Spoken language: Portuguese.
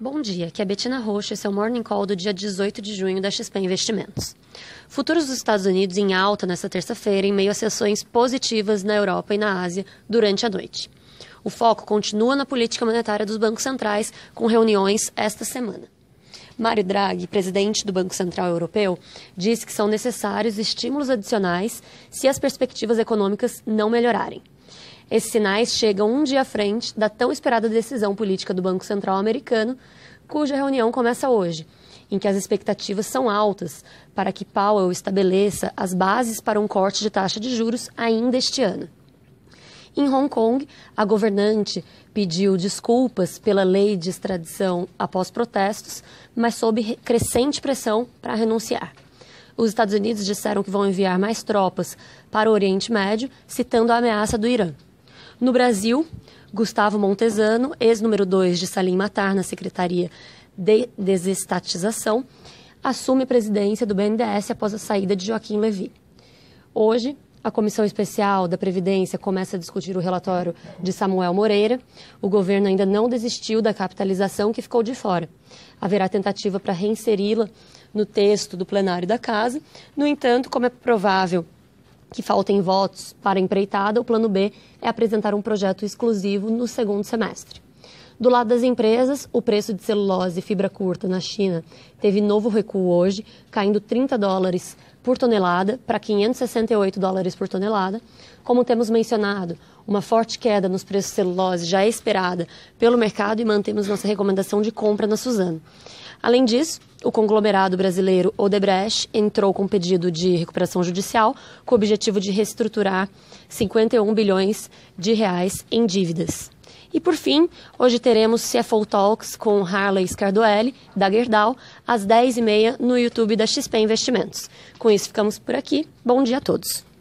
Bom dia, aqui é Betina Rocha, esse é o Morning Call do dia 18 de junho da XP Investimentos. Futuros dos Estados Unidos em alta nesta terça-feira, em meio a sessões positivas na Europa e na Ásia durante a noite. O foco continua na política monetária dos bancos centrais, com reuniões esta semana. Mário Draghi, presidente do Banco Central Europeu, disse que são necessários estímulos adicionais se as perspectivas econômicas não melhorarem. Esses sinais chegam um dia à frente da tão esperada decisão política do Banco Central americano, cuja reunião começa hoje, em que as expectativas são altas para que Powell estabeleça as bases para um corte de taxa de juros ainda este ano. Em Hong Kong, a governante pediu desculpas pela lei de extradição após protestos, mas sob crescente pressão para renunciar. Os Estados Unidos disseram que vão enviar mais tropas para o Oriente Médio, citando a ameaça do Irã. No Brasil, Gustavo Montesano, ex-número 2 de Salim Matar na Secretaria de Desestatização, assume a presidência do BNDES após a saída de Joaquim Levy. Hoje, a Comissão Especial da Previdência começa a discutir o relatório de Samuel Moreira. O governo ainda não desistiu da capitalização que ficou de fora. Haverá tentativa para reinseri-la no texto do plenário da Casa. No entanto, como é provável que faltem votos para empreitada, o plano B é apresentar um projeto exclusivo no segundo semestre. Do lado das empresas, o preço de celulose e fibra curta na China teve novo recuo hoje, caindo 30 dólares por tonelada para 568 dólares por tonelada. Como temos mencionado, uma forte queda nos preços de celulose já é esperada pelo mercado e mantemos nossa recomendação de compra na Suzano. Além disso, o conglomerado brasileiro Odebrecht entrou com pedido de recuperação judicial com o objetivo de reestruturar 51 bilhões de reais em dívidas. E por fim, hoje teremos CFO Talks com Harley Scardoelli, da Gerdau, às 10h30 no YouTube da XP Investimentos. Com isso, ficamos por aqui. Bom dia a todos.